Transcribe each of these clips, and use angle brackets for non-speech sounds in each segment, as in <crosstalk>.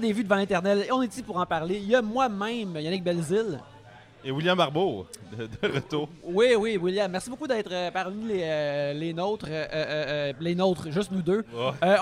Des vues devant l'Internet et on est ici pour en parler. Il y a moi-même, Yannick Belzil. Et William Barbeau, de, de retour. Oui, oui, William. Merci beaucoup d'être euh, parmi les, euh, les nôtres. euh, les nôtres, juste nous deux.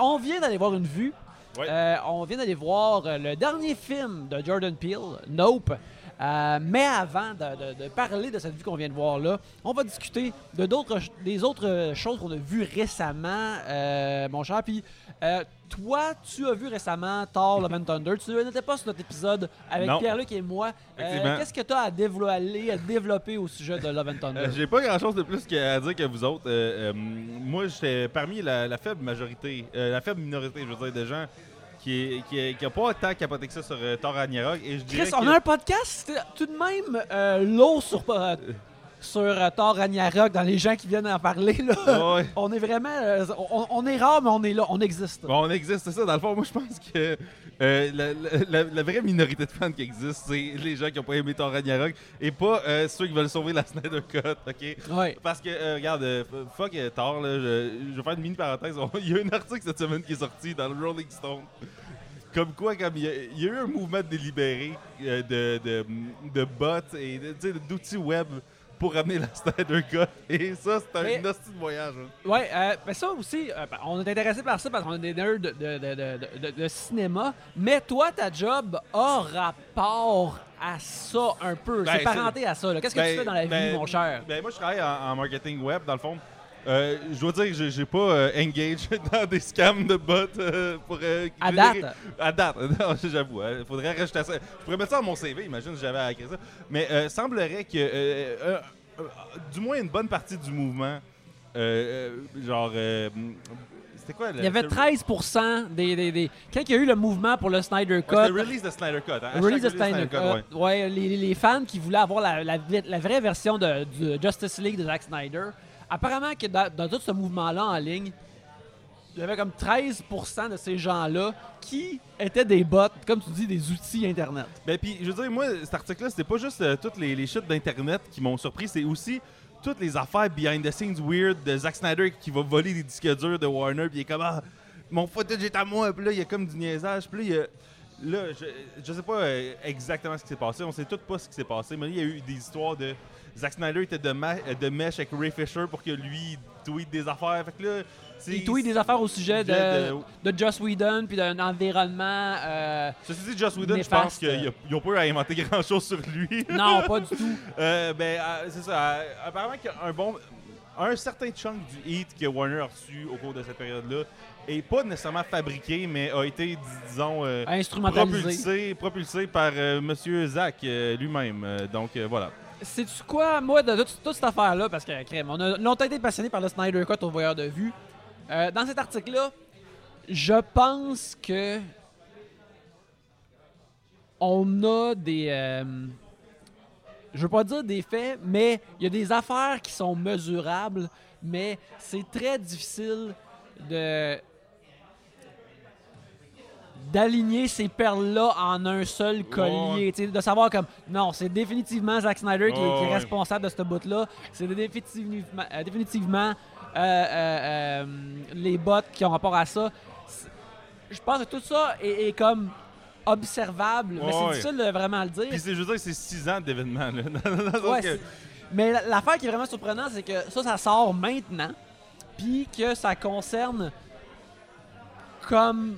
On vient d'aller voir une vue. Ouais. On vient d'aller voir le dernier film de Jordan Peele, Nope. Euh, mais avant de, de- de parler de cette vue qu'on vient de voir là, on va discuter de d'autres, des autres choses qu'on a vues récemment, euh, mon cher. Puis, euh, toi, tu as vu récemment Thor Love and Thunder. Tu n'étais pas sur notre épisode avec Non. Pierre-Luc et moi. Euh. Qu'est-ce que tu as à dévoiler, à développer au sujet de Love and Thunder? Euh, J'ai pas grand chose de plus à dire que vous autres. Euh, euh, moi, j'étais parmi la, la faible majorité, euh, la faible minorité, je veux dire, de gens qui, qui, qui a pas tant capoté que ça sur euh, Thor Ragnarok. Et je dirais Chris, que- on a un podcast, tout de même euh, lourd sur, euh, sur euh, Thor Ragnarok, dans les gens qui viennent en parler. Là. Ouais. <laughs> On est vraiment. euh, on, on est rare, mais on est là, on existe. Bon, on existe, c'est ça. Dans le fond, moi, je pense que euh, la, la- la- la vraie minorité de fans qui existe, c'est les gens qui ont pas aimé Thor Ragnarok et pas euh, ceux qui veulent sauver la Snyder Cut, OK? Ouais. Parce que, euh, regarde, euh, fuck euh, Thor, là, je, je vais faire une mini parenthèse. Il y a un article cette semaine qui est sorti dans le Rolling Stone. Comme quoi, comme il y, a, il y a eu un mouvement délibéré de, de, de bots et d'outils web pour ramener la Snyder Cut. <laughs> Et ça, c'est un hostie de voyage. hein. Ouais, euh, ben ça aussi, euh, ben, on est intéressé par ça parce qu'on est des nerds de, de- de- de- cinéma. Mais toi, ta job a rapport à ça un peu. Ben, c'est parenté à ça. Qu'est-ce que Ben, tu fais dans la vie, ben, mon cher? Ben, moi, je travaille en, en marketing web, dans le fond. Euh, je dois dire que j'ai- pas euh, engage <laughs> dans des scams de bots euh, pour. euh, À date? <laughs> À date, j'avoue. Il faudrait rajouter ça. Je pourrais mettre ça dans mon CV, imagine si j'avais à écrire ça. Mais euh, semblerait que, du moins, une bonne partie du mouvement, euh, euh, genre. euh, c'était quoi le- Il y avait le- 13 des, des, des- Quand il y a eu le mouvement pour le Snyder Ouais, Cut, c'était release de Snyder Cut. Hein? Release Hashtag the Snyder Cut. ouais. ouais, les, les fans qui voulaient avoir la, la, la vraie version de, du Justice League de Zack Snyder. Apparemment que dans, tout ce mouvement-là en ligne, il y avait comme 13% de ces gens-là qui étaient des bots, comme tu dis, des outils Internet. Ben puis je veux dire moi cet article là c'était pas juste euh, toutes les, les chutes d'internet qui m'ont surpris, c'est aussi toutes les affaires behind the scenes weird de Zack Snyder qui va voler des disques durs de Warner puis il est comme ah mon footage est à moi puis là il y a comme du niaisage puis là là je, je sais pas euh, exactement ce qui s'est passé, on sait tout pas ce qui s'est passé mais il y a eu des histoires de Zack Snyder était de, euh, de mesh avec Ray Fisher pour que lui il tweet des affaires fait que là Ils tweetent des affaires au sujet de, de- de Joss Whedon puis d'un environnement. euh, Ceci dit, Joss Whedon, je pense qu'ils n'ont pas eu à inventer <laughs> grand-chose sur lui. non, pas du tout. <laughs> Euh, ben, c'est ça. apparemment qu'un bon. Un certain chunk du hit que Warner a reçu au cours de cette période-là est pas nécessairement fabriqué, mais a été, dis- disons, euh, Instrumentalisé. propulsé, propulsé par euh, Monsieur Zach euh, lui-même. Donc voilà. Sais-tu quoi, moi, de toute, toute cette affaire-là, parce que, crème, on a longtemps été passionné par le Snyder Cut au voyeur de vue. Euh, dans cet article-là, je pense que on a des. euh, je veux pas dire des faits, mais il y a des affaires qui sont mesurables, mais c'est très difficile de d'aligner ces perles-là en un seul collier, de savoir comme non, c'est définitivement Zack Snyder qui, est- qui est Ouais, ouais. responsable de ce bout-là, c'est définitivement, euh, définitivement euh, euh, les bots qui ont rapport à ça. Je pense que tout ça est, est comme observable, mais c'est ouais. difficile de vraiment le dire. Puis c'est- je veux dire, c'est six ans <laughs> Ouais, que- mais la- l'affaire qui est vraiment surprenante, c'est que ça, ça sort maintenant, puis que ça concerne comme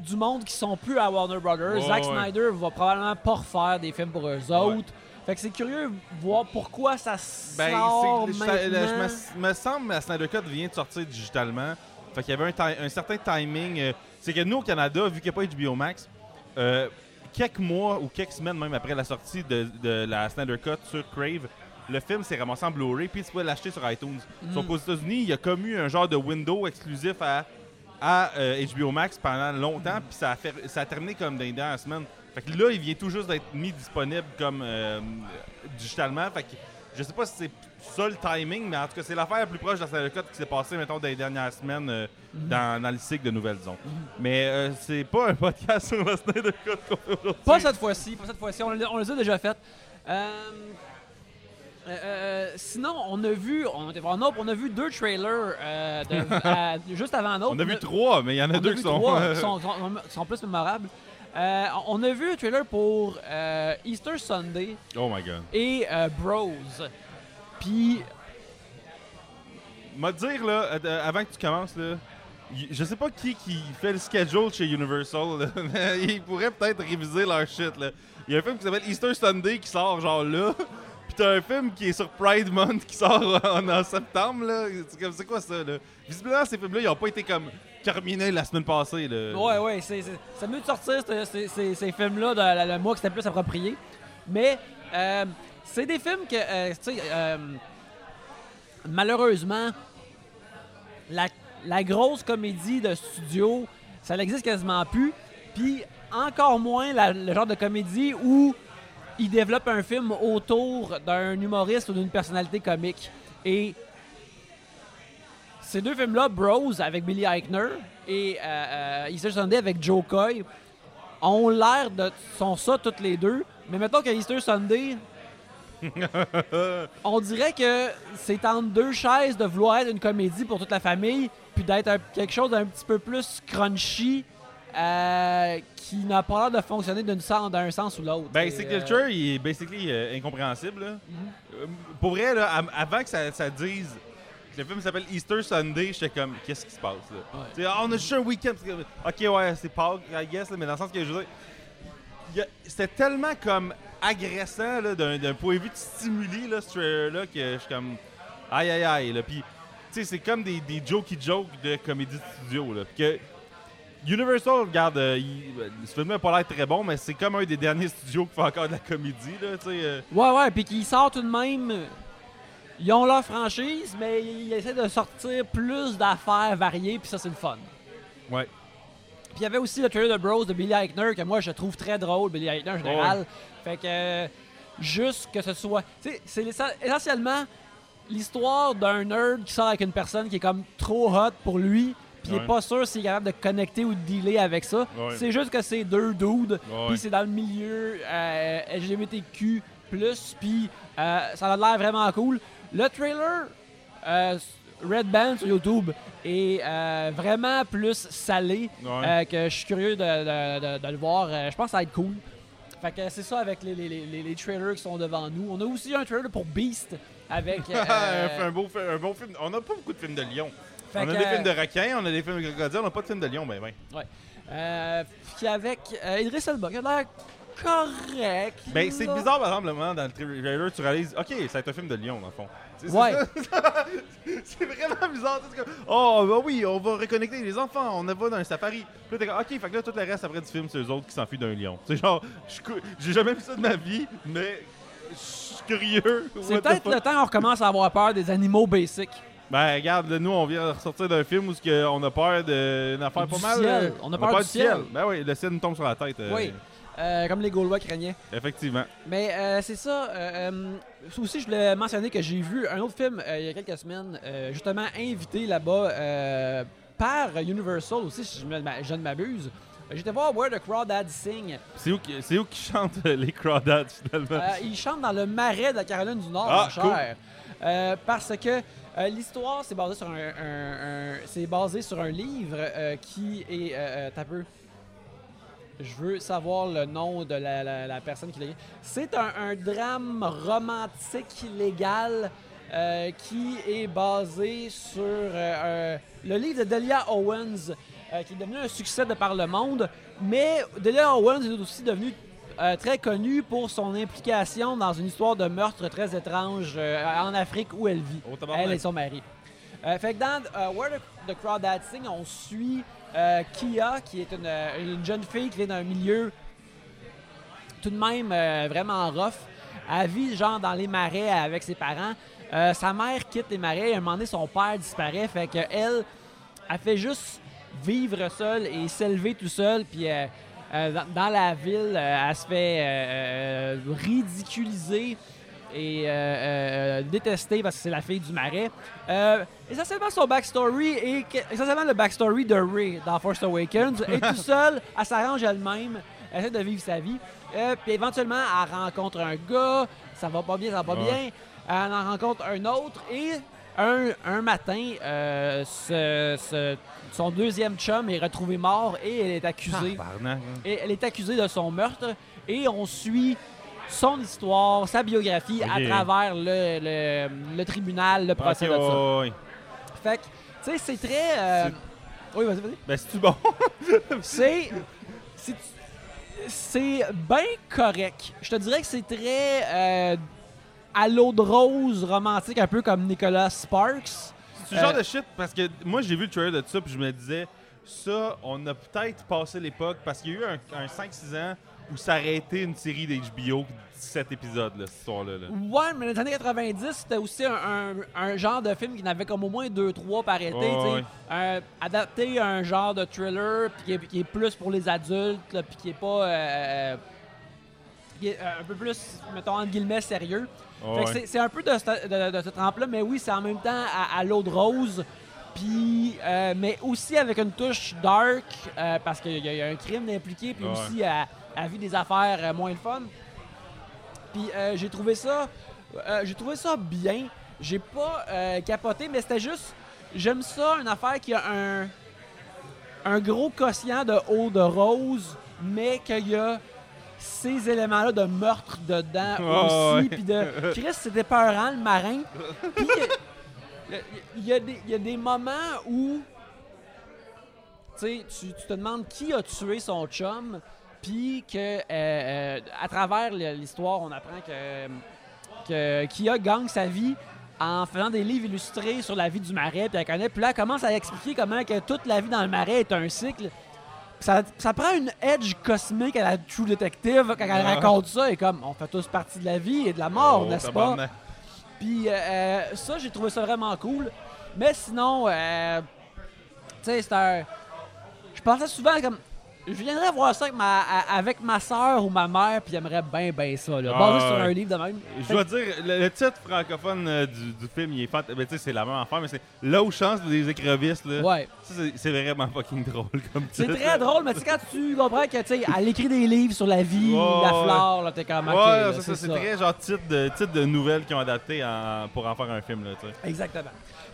du monde qui sont plus à Warner Brothers. Zack ouais. Snyder va probablement pas refaire des films pour eux autres. Fait que c'est curieux de voir pourquoi ça Ben, sort maintenant. je me, semble que la Snyder Cut vient de sortir digitalement. Fait qu'il y avait un, certain timing. euh, c'est que nous, au Canada, vu qu'il n'y a pas HBO Max, euh, quelques mois ou quelques semaines même après la sortie de, de la Snyder Cut sur Crave, le film s'est ramassé en Blu-ray puis tu peux l'acheter sur iTunes. Mm. Sauf qu'aux États-Unis, il y a comme eu un genre de window exclusif à, à euh, HBO Max pendant longtemps, puis ça, a fait- terminé comme dans les dernières semaines. Fait que là, il vient tout juste d'être mis disponible comme euh, digitalement. Fait que je sais pas si c'est ça le timing, mais en tout cas, c'est l'affaire la plus proche de la Cut qui s'est passée, mettons, dans les dernières semaines euh, dans, dans de Nouvelles Zones. Mais euh, c'est pas un podcast sur la Cut qu'on fait. Pas cette fois-ci, pas cette fois-ci. On, on les a déjà faites. Euh, Euh, euh, sinon, on a vu, on a vu deux trailers euh, de- à- <laughs> juste avant Nope. On a vu trois, mais il y en a on deux qui sont. trois <laughs> qui sont, sont- sont plus mémorables. Euh, on a vu un trailer pour Easter Sunday oh my god. et Bros. Puis, M'a dire, là, avant que tu commences, là, je sais pas qui qui fait le schedule chez Universal, là, <laughs> mais ils pourraient peut-être réviser leur shit. Là. Il y a un film qui s'appelle Easter Sunday qui sort genre là. T'as un film qui est sur Pride Month qui sort <laughs> en, septembre. là. C'est C'est quoi ça? Visiblement, ces films-là, ils ont pas été comme terminés la semaine passée. Là. ouais, ouais, c'est c'est- c'est mieux de sortir ce- ces, films-là dans le, mois qui c'était plus approprié. Mais, euh, c'est des films que, euh, tu sais, euh, malheureusement, la, grosse comédie de studio, ça n'existe quasiment plus. Puis encore moins le genre de comédie où ils développent un film autour d'un humoriste ou d'une personnalité comique. Et ces deux films-là, Bros avec Billy Eichner et euh, euh, Easter Sunday avec Joe Coy, ont l'air de sont ça toutes les deux. Mais mettons que Easter Sunday, <laughs> on dirait que c'est entre deux chaises de vouloir être une comédie pour toute la famille, puis d'être quelque chose d'un petit peu plus crunchy, euh, qui n'a pas l'air de fonctionner sens- d'un sens ou l'autre. Ben, Signature, euh, il est basically euh, incompréhensible. là. Mhm. Pour vrai, là, avant que ça, ça dise que le film s'appelle Easter Sunday, j'étais comme, qu'est-ce qui se passe là? Ouais. On a juste un week-end. C'est Ok, ouais, c'est Pâques, I guess, là, mais dans le sens que je veux c'était tellement comme agressant d'un, point de vue de stimuli, là, ce trailer-là, que je suis comme, aïe aïe aïe. Là. Puis, tu sais, c'est comme des, des jokey jokes de comédie de studio. Là. Que Universal, regarde, euh, il- ce film n'a pas l'air très bon, mais c'est comme un des derniers <laughs> studios qui fait encore de la comédie. Là, tu sais, euh. Ouais, ouais, puis qui sortent tout de même. Ils ont leur franchise, mais ils essaient de sortir plus d'affaires variées, puis ça, c'est le fun. Ouais. Puis il y avait aussi le trailer de Bros de Billy Eichner, que moi, je trouve très drôle, Billy Eichner en général. Fait que, euh, juste que ce soit. Tu sais, c'est l'essa- essentiellement l'histoire d'un nerd qui sort avec une personne qui est comme trop hot pour lui, puis il Ouais. est pas sûr s'il est capable de connecter ou de dealer avec ça. Ouais. C'est juste que c'est deux dudes, puis c'est dans le milieu euh, LGBTQ+, puis euh, ça a l'air vraiment cool. Le trailer euh, Red Band sur YouTube est euh, vraiment plus salé que je suis curieux de, de- de- de le voir. Je pense que ça va être cool. Fait que c'est ça avec les, les- les- les trailers qui sont devant nous. On a aussi un trailer pour Beast avec. <laughs> euh, un, beau, un film. On n'a pas beaucoup de films de lions. On a des films de requins, on a des films de crocodiles, on n'a pas de films de lions, ben ben. euh, puis avec euh, Idris Elba qui a l'air correct. Ben, c'est là. bizarre, par exemple, le moment dans le trailer, tu réalises, ok, ça va être un film de lion, dans le fond. <laughs> C'est- Ouais. <laughs> c'est vraiment bizarre. c'est comme, oh, bah oui, on va reconnecter les enfants, on va dans un safari. Puis là, t'es comme, ok, fait que là, tout le reste après du film, c'est eux autres qui s'enfuient d'un lion. C'est genre, j'ai jamais vu ça de ma vie, mais je suis curieux. C'est What peut-être le temps qu'on recommence à avoir peur des animaux basiques. Ben, regarde, nous, on vient de ressortir d'un film où on a peur d'une affaire Du pas mal. ciel. euh, On a peur du ciel. Ben oui, le ciel nous tombe sur la tête. euh, Oui. Euh, comme les Gaulois craignaient. Effectivement. Mais euh, c'est ça. euh, aussi, je voulais mentionner que j'ai vu un autre film il y a quelques semaines, justement invité là-bas par Universal aussi, si je, ne m'abuse. J'étais voir Where the Crawdads Sing. C'est où, qui- c'est où qui chantent les crawdads, finalement? Euh, il chante dans le marais de la Caroline du Nord, Ah, mon cher. Parce que euh, l'histoire, c'est basé sur un, c'est basé sur un livre euh, qui est. Euh, euh, t'as peu. Je veux savoir le nom de la, personne qui l'a. C'est un, un drame romantique illégal euh, qui est basé sur le livre de Delia Owens, qui est devenu un succès de par le monde. Mais Delia Owens est aussi devenue euh, très connue pour son implication dans une histoire de meurtre très étrange euh, en Afrique où elle vit. Oh. Elle et son mari. Euh, fait que dans Where the, the Crawdads Sing, on suit Kia, qui est une, une jeune fille qui vient d'un milieu tout de même vraiment rough. Elle vit genre dans les marais avec ses parents. Sa mère quitte les marais. À un moment donné, son père disparaît. Fait que elle, elle fait juste vivre seule et s'élever tout seul. Puis euh, dans, dans la ville, euh, elle se fait euh, ridiculiser et euh, euh, détester parce que c'est la fille du marais. Euh, essentiellement, son backstory et essentiellement le backstory de Ray dans Force Awakens. Elle est tout <laughs> seule, elle s'arrange elle-même, elle essaie de vivre sa vie. Puis éventuellement, elle rencontre un gars, ça va pas bien, ça va pas Ouais. bien. Elle en rencontre un autre et un, un matin, euh, ce- ce- son deuxième chum est retrouvé mort et elle est accusée. Tabarnak, hein. Et elle est accusée de son meurtre et on suit son histoire, sa biographie à travers le, le- le tribunal, le procès Ok, de ça. ouais, ouais. Fait que, tu sais, c'est très. euh, Oui, vas-y, vas-y. Ben, c'est-tu bon? <laughs> C'est. c'est- C'est bien correct. Je te dirais que c'est très. euh, à l'eau de rose romantique, un peu comme Nicolas Sparks. C'est le genre Euh, de shit parce que moi j'ai vu le trailer de ça puis je me disais ça on a peut-être passé l'époque parce qu'il y a eu un, un 5-6 ans où ça aurait été une série d'HBO 17 épisodes là, cette histoire-là. là. Ouais, mais dans les années 90, c'était aussi un, un- un genre de film qui n'avait comme au moins 2-3 par été. Sais. ouais. Un- adapté à un genre de thriller puis qui est, qui est plus pour les adultes, puis qui est pas. euh, euh, un peu plus, mettons, entre guillemets, sérieux. Ouais. c'est- un peu de, ce- de, de ce trempe-là, mais oui, c'est en même temps à, à l'eau de rose. Puis, euh, mais aussi avec une touche dark, euh, parce qu'il y, a- il y a un crime impliqué, puis Ouais. aussi à, à vie des affaires euh, moins le fun. Puis euh, j'ai trouvé ça, euh, j'ai trouvé ça bien. J'ai pas euh, capoté, mais c'était juste, j'aime ça, une affaire qui a un, un gros quotient de haut de rose, mais qu'il y a ces éléments-là de meurtre dedans Ah, aussi. Puis de <laughs> Chris, c'était peurant, le marin. Puis il y a- y, des- il y a des moments où tu tu te demandes qui a tué son chum, puis que euh, euh, à travers l'histoire, on apprend que, que Kia gagne sa vie en faisant des livres illustrés sur la vie du marais, puis elle connaît. Puis là, elle commence à expliquer comment que toute la vie dans le marais est un cycle. Ça, ça prend une edge cosmique à la True Detective quand elle Ah. raconte ça et comme on fait tous partie de la vie et de la mort, Oh, n'est-ce pas? Puis euh, euh, ça, j'ai trouvé ça vraiment cool. Mais sinon, euh, tu sais, c'est un. Je pensais souvent comme. Je viendrais voir ça avec ma, avec ma soeur ou ma mère, puis j'aimerais bien, bien ça. Là. Ah, Basé sur un livre de même. Je dois dire, le, le titre francophone euh, du, du film, il est fant... ben, tu sais, c'est la même affaire, mais c'est Là où chance des écrevisses, là. Ouais. Ça, c'est- c'est vraiment fucking drôle comme C'est titre. très drôle, mais tu sais, quand tu comprends que, tu sais, elle écrit des livres sur la vie, la flore, là, t'es comme, ok, Ouais, ça, c'est c'est très genre titre de, titre de nouvelles qu'ils ont adapté en- pour en faire un film, là, tu sais. Exactement.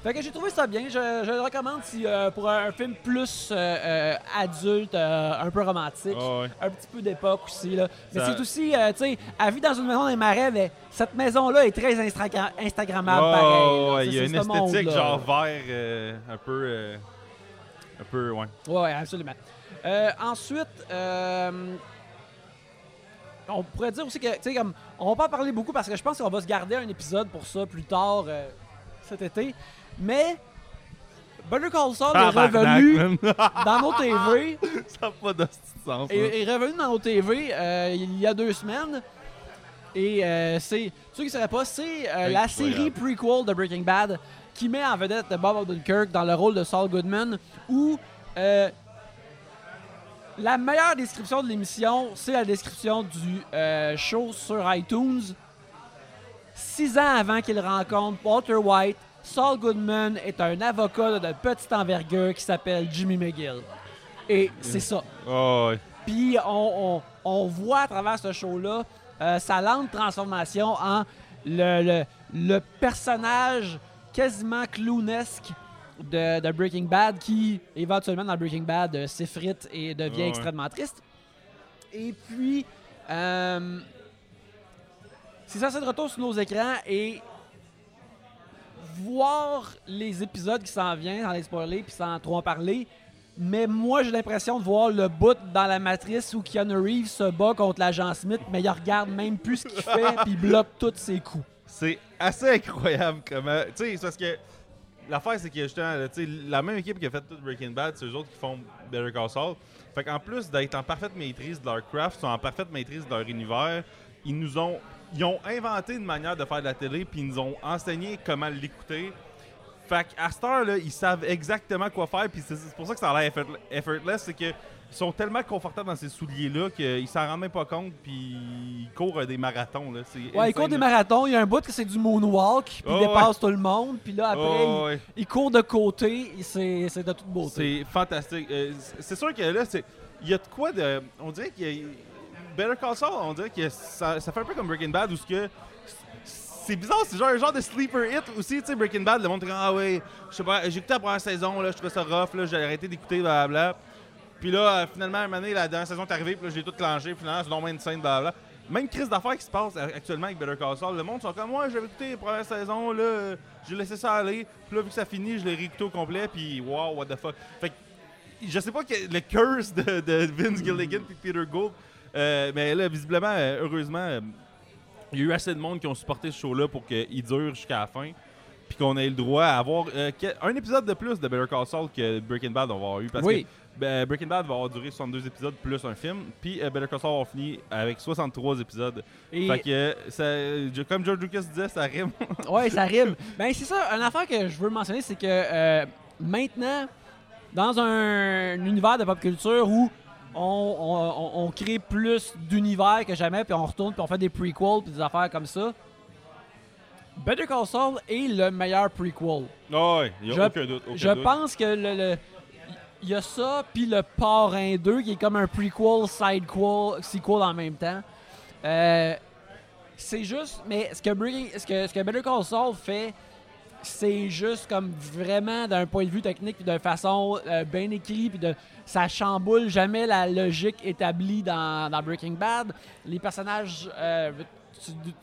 Fait que j'ai trouvé ça bien. Je, je le recommande si, euh, pour un, un film plus euh, euh, adulte, euh, un peu romantique. Ah un petit peu d'époque aussi. Là. Mais Ça- c'est aussi, euh, tu sais, elle vit dans une maison des marais, mais cette maison-là est très Instagra- Instagrammable pareil. là. il y a une esthétique genre vert, un peu. un peu, ouais. Ouais, absolument. Ensuite, euh, on pourrait dire aussi que, tu sais, comme, on va pas en parler beaucoup parce que je pense qu'on va se garder un épisode pour ça plus tard cet été. Mais Better Call Saul est revenu <laughs> dans nos TV. ça n'a pas de sens. est, là. est revenu dans nos TV euh, il y a deux semaines. Et euh, c'est, ceux qui ne sauraient pas, c'est euh, la série prequel de Breaking Bad qui met en vedette Bob Odenkirk dans le rôle de Saul Goodman où la meilleure description de l'émission, c'est la description du show sur iTunes. Six ans avant qu'il rencontre Walter White, Saul Goodman est un avocat de petite envergure qui s'appelle Jimmy McGill. Et c'est ça. Ouais. Puis on, on- on voit à travers ce show-là euh, sa lente transformation en le, le- le personnage quasiment clownesque de, de Breaking Bad qui, éventuellement, dans Breaking Bad, euh, s'effrite et devient ouais. extrêmement triste. Et puis, euh, c'est ça, c'est de retour sur nos écrans et voir les épisodes qui s'en viennent, sans les spoiler puis sans trop en parler. Mais moi, j'ai l'impression de voir le bout dans la matrice où Keanu Reeves se bat contre l'agent Smith, mais il regarde même plus ce qu'il fait <laughs> puis il bloque tous ses coups. C'est assez incroyable comment. Tu sais, c'est parce que. L'affaire, c'est que justement, là, tu sais, la même équipe qui a fait tout Breaking Bad, c'est eux autres qui font Better Call Saul. Fait qu'en plus d'être en parfaite maîtrise de leur craft, sont en parfaite maîtrise de leur univers. Ils nous ont. Ils ont inventé une manière de faire de la télé, puis ils nous ont enseigné comment l'écouter. Fait qu'à cette heure-là, ils savent exactement quoi faire, puis c'est pour ça que ça a l'air effort- effortless, c'est que ils sont tellement confortables dans ces souliers-là qu'ils s'en rendent même pas compte, puis ils courent des marathons. Là. Ouais, il insane, court des marathons, il y a un bout que c'est du moonwalk, puis il Oh, dépasse tout le monde, puis là, après, Oh, il, ouais. il court de côté, et c'est de toute beauté. C'est fantastique. Euh, c'est- sûr que là, c'est- il y a de quoi de. On dirait qu'il y a. Better Call Saul, on dirait que ça, fait un peu comme Breaking Bad où ce que c'est bizarre, c'est genre un genre de sleeper hit aussi, tu sais, Breaking Bad, le monde dit ah ouais, j'ai écouté la première saison, là, je trouvais ça rough, là, j'ai arrêté d'écouter, blablabla. Puis là, euh, finalement, à un moment donné, la dernière saison est arrivée, puis là, j'ai tout clenché, finalement, c'est normalement une scène, blablabla. Même crise d'affaires qui se passe euh, actuellement avec Better Call Saul, le monde sont comme moi, j'avais écouté la première saison, là, j'ai laissé ça aller, puis là, vu que ça finit, je l'ai réécouté au complet, puis wow, what the fuck. Fait que, je sais pas que le curse de, de Vince Gilligan puis Peter Gould, euh, mais là, visiblement, euh, heureusement, euh, il y a eu assez de monde qui ont supporté ce show-là pour qu'il dure jusqu'à la fin. Puis qu'on ait le droit à avoir euh, un épisode de plus de Better Call Saul que Breaking Bad va avoir eu. Parce Oui. que ben, Breaking Bad va avoir duré 62 épisodes plus un film. Puis euh, Better Call Saul va finir avec 63 épisodes. Et- Fait que, ça- comme George Lucas disait, ça rime. <laughs> Ouais, ça rime. Ben, c'est ça, une affaire que je veux mentionner, c'est que euh, maintenant, dans un, univers de pop culture où on, on- on- on crée plus d'univers que jamais, puis on retourne, puis on fait des prequels, puis des affaires comme ça, Better Call Saul est le meilleur prequel. Ouais, il y a Je- aucun doute. aucun Je doute. pense que le. le- il y a ça, puis le Parrain 2, qui est comme un prequel, sidequel, sequel en même temps. Euh, c'est juste, mais ce que, Breaking- ce que, ce que Better Call Saul fait, c'est juste comme vraiment d'un point de vue technique, puis de façon euh, bien écrit, puis de ça chamboule jamais la logique établie dans, dans Breaking Bad. Les personnages, euh, tu- tu-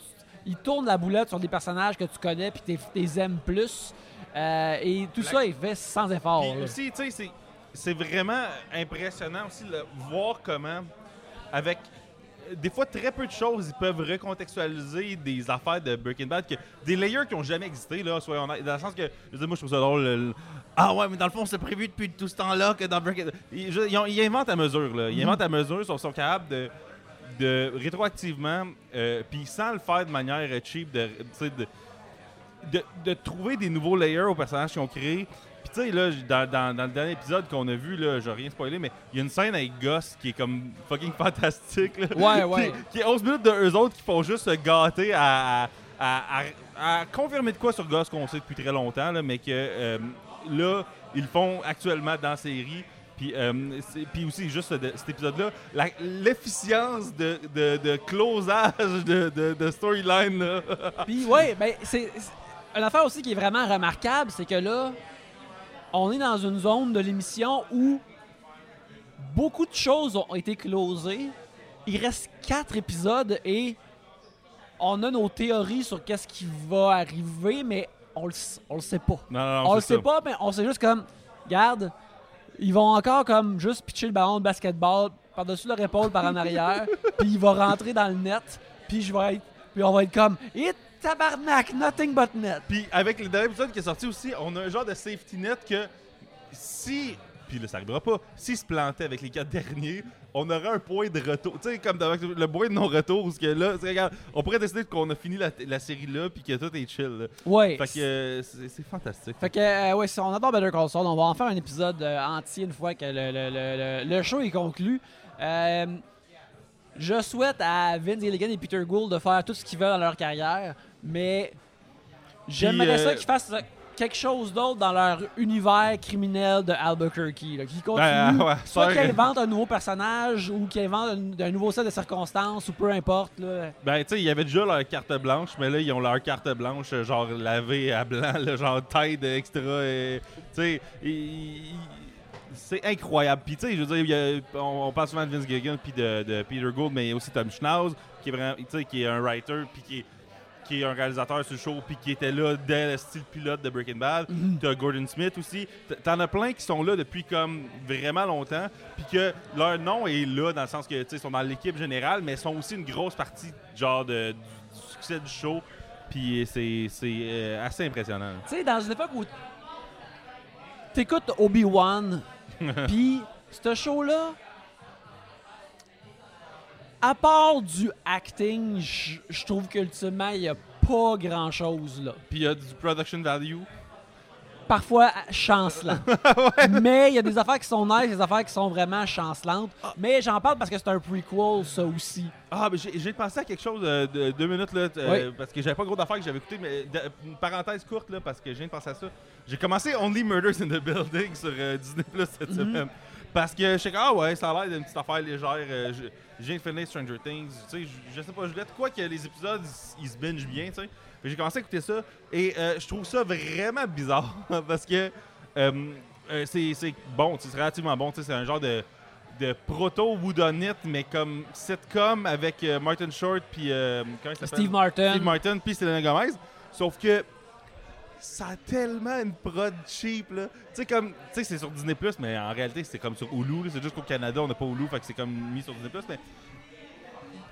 ils tournent la boulette sur des personnages que tu connais, puis tu les aimes plus. Euh, et tout La- ça est fait sans effort. Puis aussi, tu sais, c'est- vraiment impressionnant aussi de voir comment, avec des fois très peu de choses, ils peuvent recontextualiser des affaires de Breaking Bad, que, des layers qui ont jamais existé, là, soyons honnêtes, dans le sens que, je dire, moi, je trouve ça drôle. le- le- ah ouais, mais dans le fond, c'est prévu depuis tout ce temps-là que dans Breaking Bad. Ils, ils ont- ils inventent à mesure, là. Ils Mhm. inventent à mesure, ils sont, sont capables de de rétroactivement, euh, puis sans le faire de manière cheap, de, tu sais, de, de, de trouver des nouveaux layers aux personnages qu'ils ont créés. Puis tu sais, là, j- dans, dans- dans le dernier épisode qu'on a vu, là, je vais rien spoiler, mais il y a une scène avec Gus qui est comme fucking fantastique. là. Ouais, <laughs> ouais. Qui, qui est 11 minutes de eux autres qui font juste se gâter à, à, à- à- à confirmer de quoi sur Gus qu'on sait depuis très longtemps, là, mais que euh, là, ils font actuellement dans la série. Puis, euh, puis aussi, juste de- cet épisode-là, l'efficience de, de, de closage de, de, storyline. Puis ouais, ben c'est- une affaire aussi qui est vraiment remarquable, c'est que là, on est dans une zone de l'émission où beaucoup de choses ont été closées. Il reste quatre épisodes et on a nos théories sur qu'est-ce qui va arriver, mais on le, on le sait pas. Non, non, non, on le sait ça. pas, mais on sait juste comme, garde, ils vont encore comme juste pitcher le ballon de basketball par-dessus leur épaule par en arrière, <laughs> puis il va rentrer dans le net, puis je vais être, puis on va être comme, et tabarnak, nothing but net. Puis avec le dernier épisode qui est sorti aussi, on a un genre de safety net que si. Puis là, ça arrivera pas. S'il se plantait avec les quatre derniers, on aurait un point de retour. Tu sais, comme dans le point de non-retour, où ce que là, regarde, on pourrait décider qu'on a fini la, la série là, puis que tout est chill. là. Ouais. Fait que euh, c'est, fantastique. Fait que, euh, ouais, si on adore Better Call Saul, on va en faire un épisode euh, entier une fois que le, le- le- le- le show est conclu. Euh, je souhaite à Vince Gilligan et Peter Gould de faire tout ce qu'ils veulent dans leur carrière, mais j'aimerais euh, ça qu'ils fassent euh, quelque chose d'autre dans leur univers criminel de Albuquerque. là, qu'ils continuent, Ben, ouais, soit faire- qu'ils inventent un nouveau personnage ou qu'ils inventent un, un nouveau set de circonstances ou peu importe. Là. Ben, tu sais, il y avait déjà leur carte blanche, mais là, ils ont leur carte blanche, euh, genre lavée à blanc, là, genre Tide extra. et- Tu sais, c'est incroyable. Puis, tu sais, je veux dire, a- on, on parle souvent de Vince Gilligan puis de, de Peter Gould, mais il y a aussi Tom Schnauz, qui est, vraiment, tu sais, qui est un writer, puis qui est, qui est un réalisateur sur le show, puis qui était là dès le style pilote de Breaking Bad. T'as Gordon Smith aussi. T'en as plein qui sont là depuis comme vraiment longtemps, puis que leur nom est là dans le sens que, tu sais, ils sont dans l'équipe générale, mais sont aussi une grosse partie, genre, de, du, du succès du show. Puis c'est c'est, euh, assez impressionnant. Tu sais, dans une époque où t'écoutes Obi-Wan, <laughs> puis ce show-là, à part du acting, je trouve qu'ultimement, il n'y a pas grand-chose là. Puis il y a du production value. Parfois chancelant. <laughs> Mais il y a des affaires qui sont nice, des affaires qui sont vraiment chancelantes. Mais j'en parle parce que c'est un prequel, ça aussi. Ah, mais j'ai pensé à quelque chose euh, de deux minutes, là, euh, Oui. parce que j'avais pas gros d'affaires que j'avais écouté, mais de- une parenthèse courte, là, parce que je viens de penser à ça. J'ai commencé Only Murders in the Building sur euh, Disney Plus cette Mhm. semaine. Parce que je sais que, ah ouais, ça a l'air d'une petite affaire légère. euh, je- j'ai fini Stranger Things. Tu sais, je, je sais pas, je voulais de quoi que les épisodes ils, ils se bingent bien, tu sais. J'ai commencé à écouter ça et euh, je trouve ça vraiment bizarre <laughs> parce que euh, euh, c'est bon, c'est relativement bon. tu sais, C'est un genre de, de proto-Woodonite, mais comme sitcom avec Martin Short puis? Steve Martin. Steve Martin puis Selena Gomez. Sauf que ça a tellement une prod cheap là. Tu sais comme tu sais c'est sur Disney mais en réalité c'est comme sur Hulu, c'est juste qu'au Canada on n'a pas Hulu fait que c'est comme mis sur Disney mais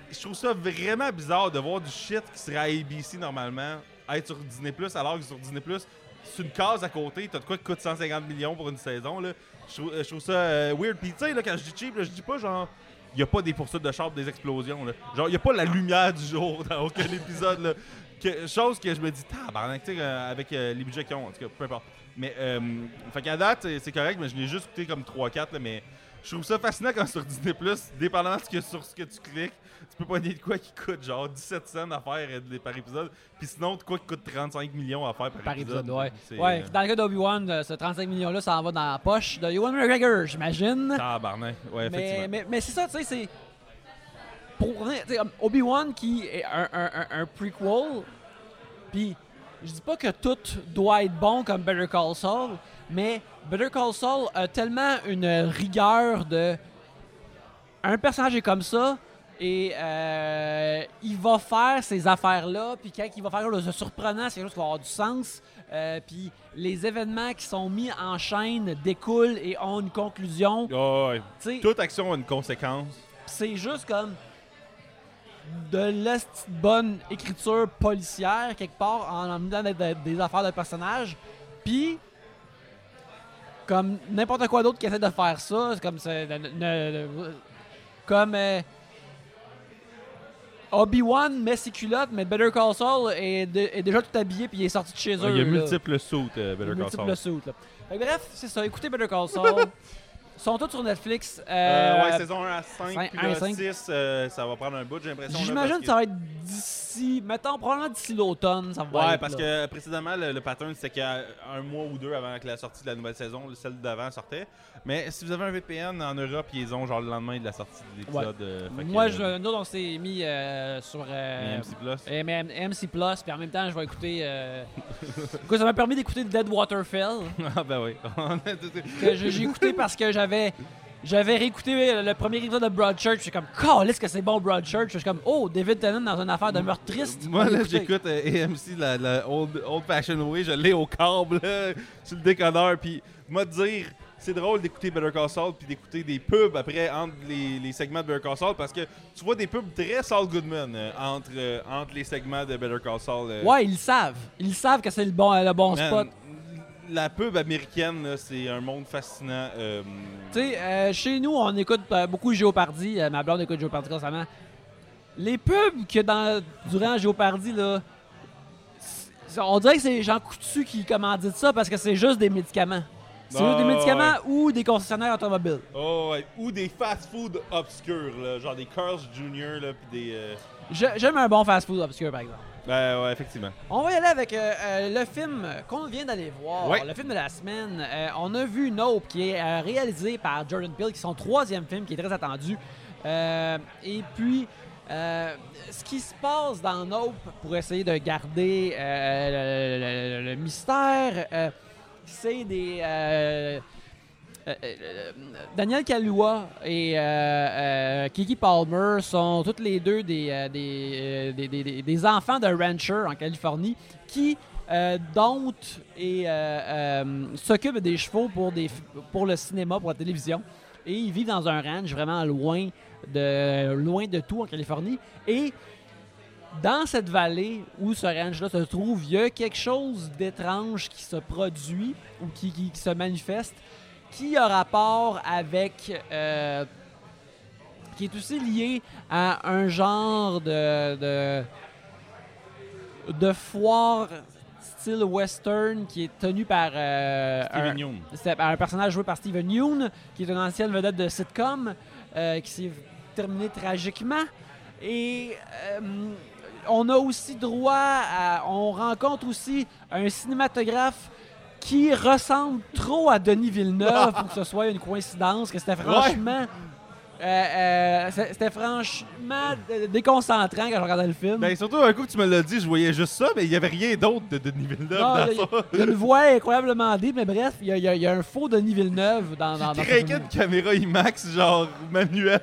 je trouve ça vraiment bizarre de voir du shit qui serait à ABC normalement être sur Disney Plus alors que sur Disney Plus c'est une case à côté, t'as de quoi qui coûte 150 millions pour une saison là. Je trouve, ça euh, weird. Puis tu sais là quand je dis cheap, là, je dis pas genre il y a pas des poursuites de char, des explosions là. Genre il y a pas la lumière du jour dans aucun <laughs> épisode là. Que- chose que je me dis tabarnak, tu sais euh, avec euh, les budgets qu'ils ont en tout cas peu importe. Mais euh, fait qu'à date c'est- c'est correct mais je l'ai juste écouté comme 3 4 là mais je trouve ça fascinant quand sur Disney Plus, dépendamment de ce que, sur ce que tu cliques, tu peux pas dire de quoi qui coûte genre 17 cents à faire euh, par épisode, puis sinon de quoi qui coûte 35 millions à faire par, Par épisode, ouais. Ouais, dans le cas d'Obi-Wan, ce 35 millions-là, ça en va dans la poche de Ewan McGregor, j'imagine. Tabarnak, ouais, Mais, effectivement. mais, mais c'est ça, tu sais, c'est. Pour revenir, Obi-Wan qui est un, un, un, un prequel, puis je dis pas que tout doit être bon comme Better Call Saul, mais Better Call Saul a tellement une rigueur de. Un personnage est comme ça, et euh, il va faire ces affaires-là, puis quand il va faire le surprenant, c'est quelque chose qui va avoir du sens. Euh, puis les événements qui sont mis en chaîne découlent et ont une conclusion. Ouais. Sais, Toute action a une conséquence. c'est juste comme de la petite bonne écriture policière quelque part en emmenant des, affaires de personnages. Puis comme n'importe quoi d'autre qui essaie de faire ça, comme c'est comme euh, Obi-Wan met ses culottes, mais Better Call Saul est, de- est déjà tout habillé puis il est sorti de chez eux. il y a multiples sauts, euh, Better Call Multiples Saul. suits, là. Fait que bref, c'est ça. Écoutez Better Call Saul. <laughs> Sont tous sur Netflix. Euh, Euh, ouais, saison 1 à 5, cinq- puis un à là, cinq. 6, euh, ça va prendre un bout, j'ai l'impression. J'imagine que ça va être d'ici, mettons, probablement d'ici l'automne, ça va Ouais, être, parce là. que précédemment, le, le pattern, c'était qu'un mois ou deux avant que la sortie de la nouvelle saison, celle d'avant sortait. Mais si vous avez un VPN en Europe, ils ont genre le lendemain de la sortie de l'épisode. euh, que, Moi, je, nous, on s'est mis euh, sur AMC Plus. M- MC Plus, puis en même temps, je vais écouter. <laughs> Écoute, ça m'a permis d'écouter Dead Waterfell, <laughs> ah ben oui. <laughs> j'ai écouté parce que j'avais. J'avais réécouté le premier épisode de Broadchurch, je suis comme, est-ce que c'est bon Broadchurch? Je suis comme, oh, David Tennant dans une affaire de meurtre triste. Moi, là, j'écoute euh, AMC, la, la old, old Fashioned Way. Je l'ai au câble, là, sur le décodeur. Puis, moi, dire, c'est drôle d'écouter Better Call Saul puis d'écouter des pubs après entre les, les segments de Better Call Saul parce que tu vois des pubs très Saul Goodman euh, entre, euh, entre les segments de Better Call Saul. euh. Ouais, ils savent. Ils savent que c'est le bon, le bon Man, spot. La pub américaine, c'est un monde fascinant. euh, Tu sais, euh, chez nous, on écoute beaucoup Géopardy. Euh, ma blonde écoute Géopardy constamment. Les pubs que dans durant Géopardy, là, on dirait que c'est Jean Coutu qui commanditent ça parce que c'est juste des médicaments. C'est Ah, juste des médicaments ouais. ou des concessionnaires automobiles. oh, ouais. Ou des fast-food obscurs, là, genre des Carl's Jr. là, des. euh, J'aime un bon fast-food obscur, par exemple. Ben ouais, effectivement. On va y aller avec euh, euh, le film qu'on vient d'aller voir, Ouais. le film de la semaine. Euh, on a vu Nope, qui est euh, réalisé par Jordan Peele, qui est son troisième film, qui est très attendu. Et puis, ce qui se passe dans Nope, pour essayer de garder le, le- le mystère, c'est des... euh, euh, euh, Daniel Kaluuya et Kiki Palmer sont toutes les deux des, des, des, des- enfants de rancher en Californie qui euh, domptent et euh, s'occupent des chevaux pour, des, pour le cinéma, pour la télévision. Et ils vivent dans un ranch vraiment loin de, loin de tout en Californie. Et dans cette vallée où ce ranch-là se trouve, il y a quelque chose d'étrange qui se produit ou qui- qui se manifeste qui a rapport avec. euh, qui est aussi lié à un genre de. de, de foire style western qui est tenu par. euh, un- un personnage joué par Steven Yeun, qui est une ancienne vedette de sitcom, euh, qui s'est terminé tragiquement. Et euh, on a aussi droit à. On rencontre aussi un cinématographe qui ressemble trop à Denis Villeneuve pour que ce soit une coïncidence, que c'était franchement. euh, euh, c'était franchement déconcentrant quand je regardais le film. Ben, surtout, un coup que tu me l'as dit, je voyais juste ça, mais il y avait rien d'autre de Denis Villeneuve Non, dans ça. il y a une voix incroyablement deep, mais bref, il y a, y y un faux Denis Villeneuve dans, dans, dans film. une caméra IMAX, genre manuel.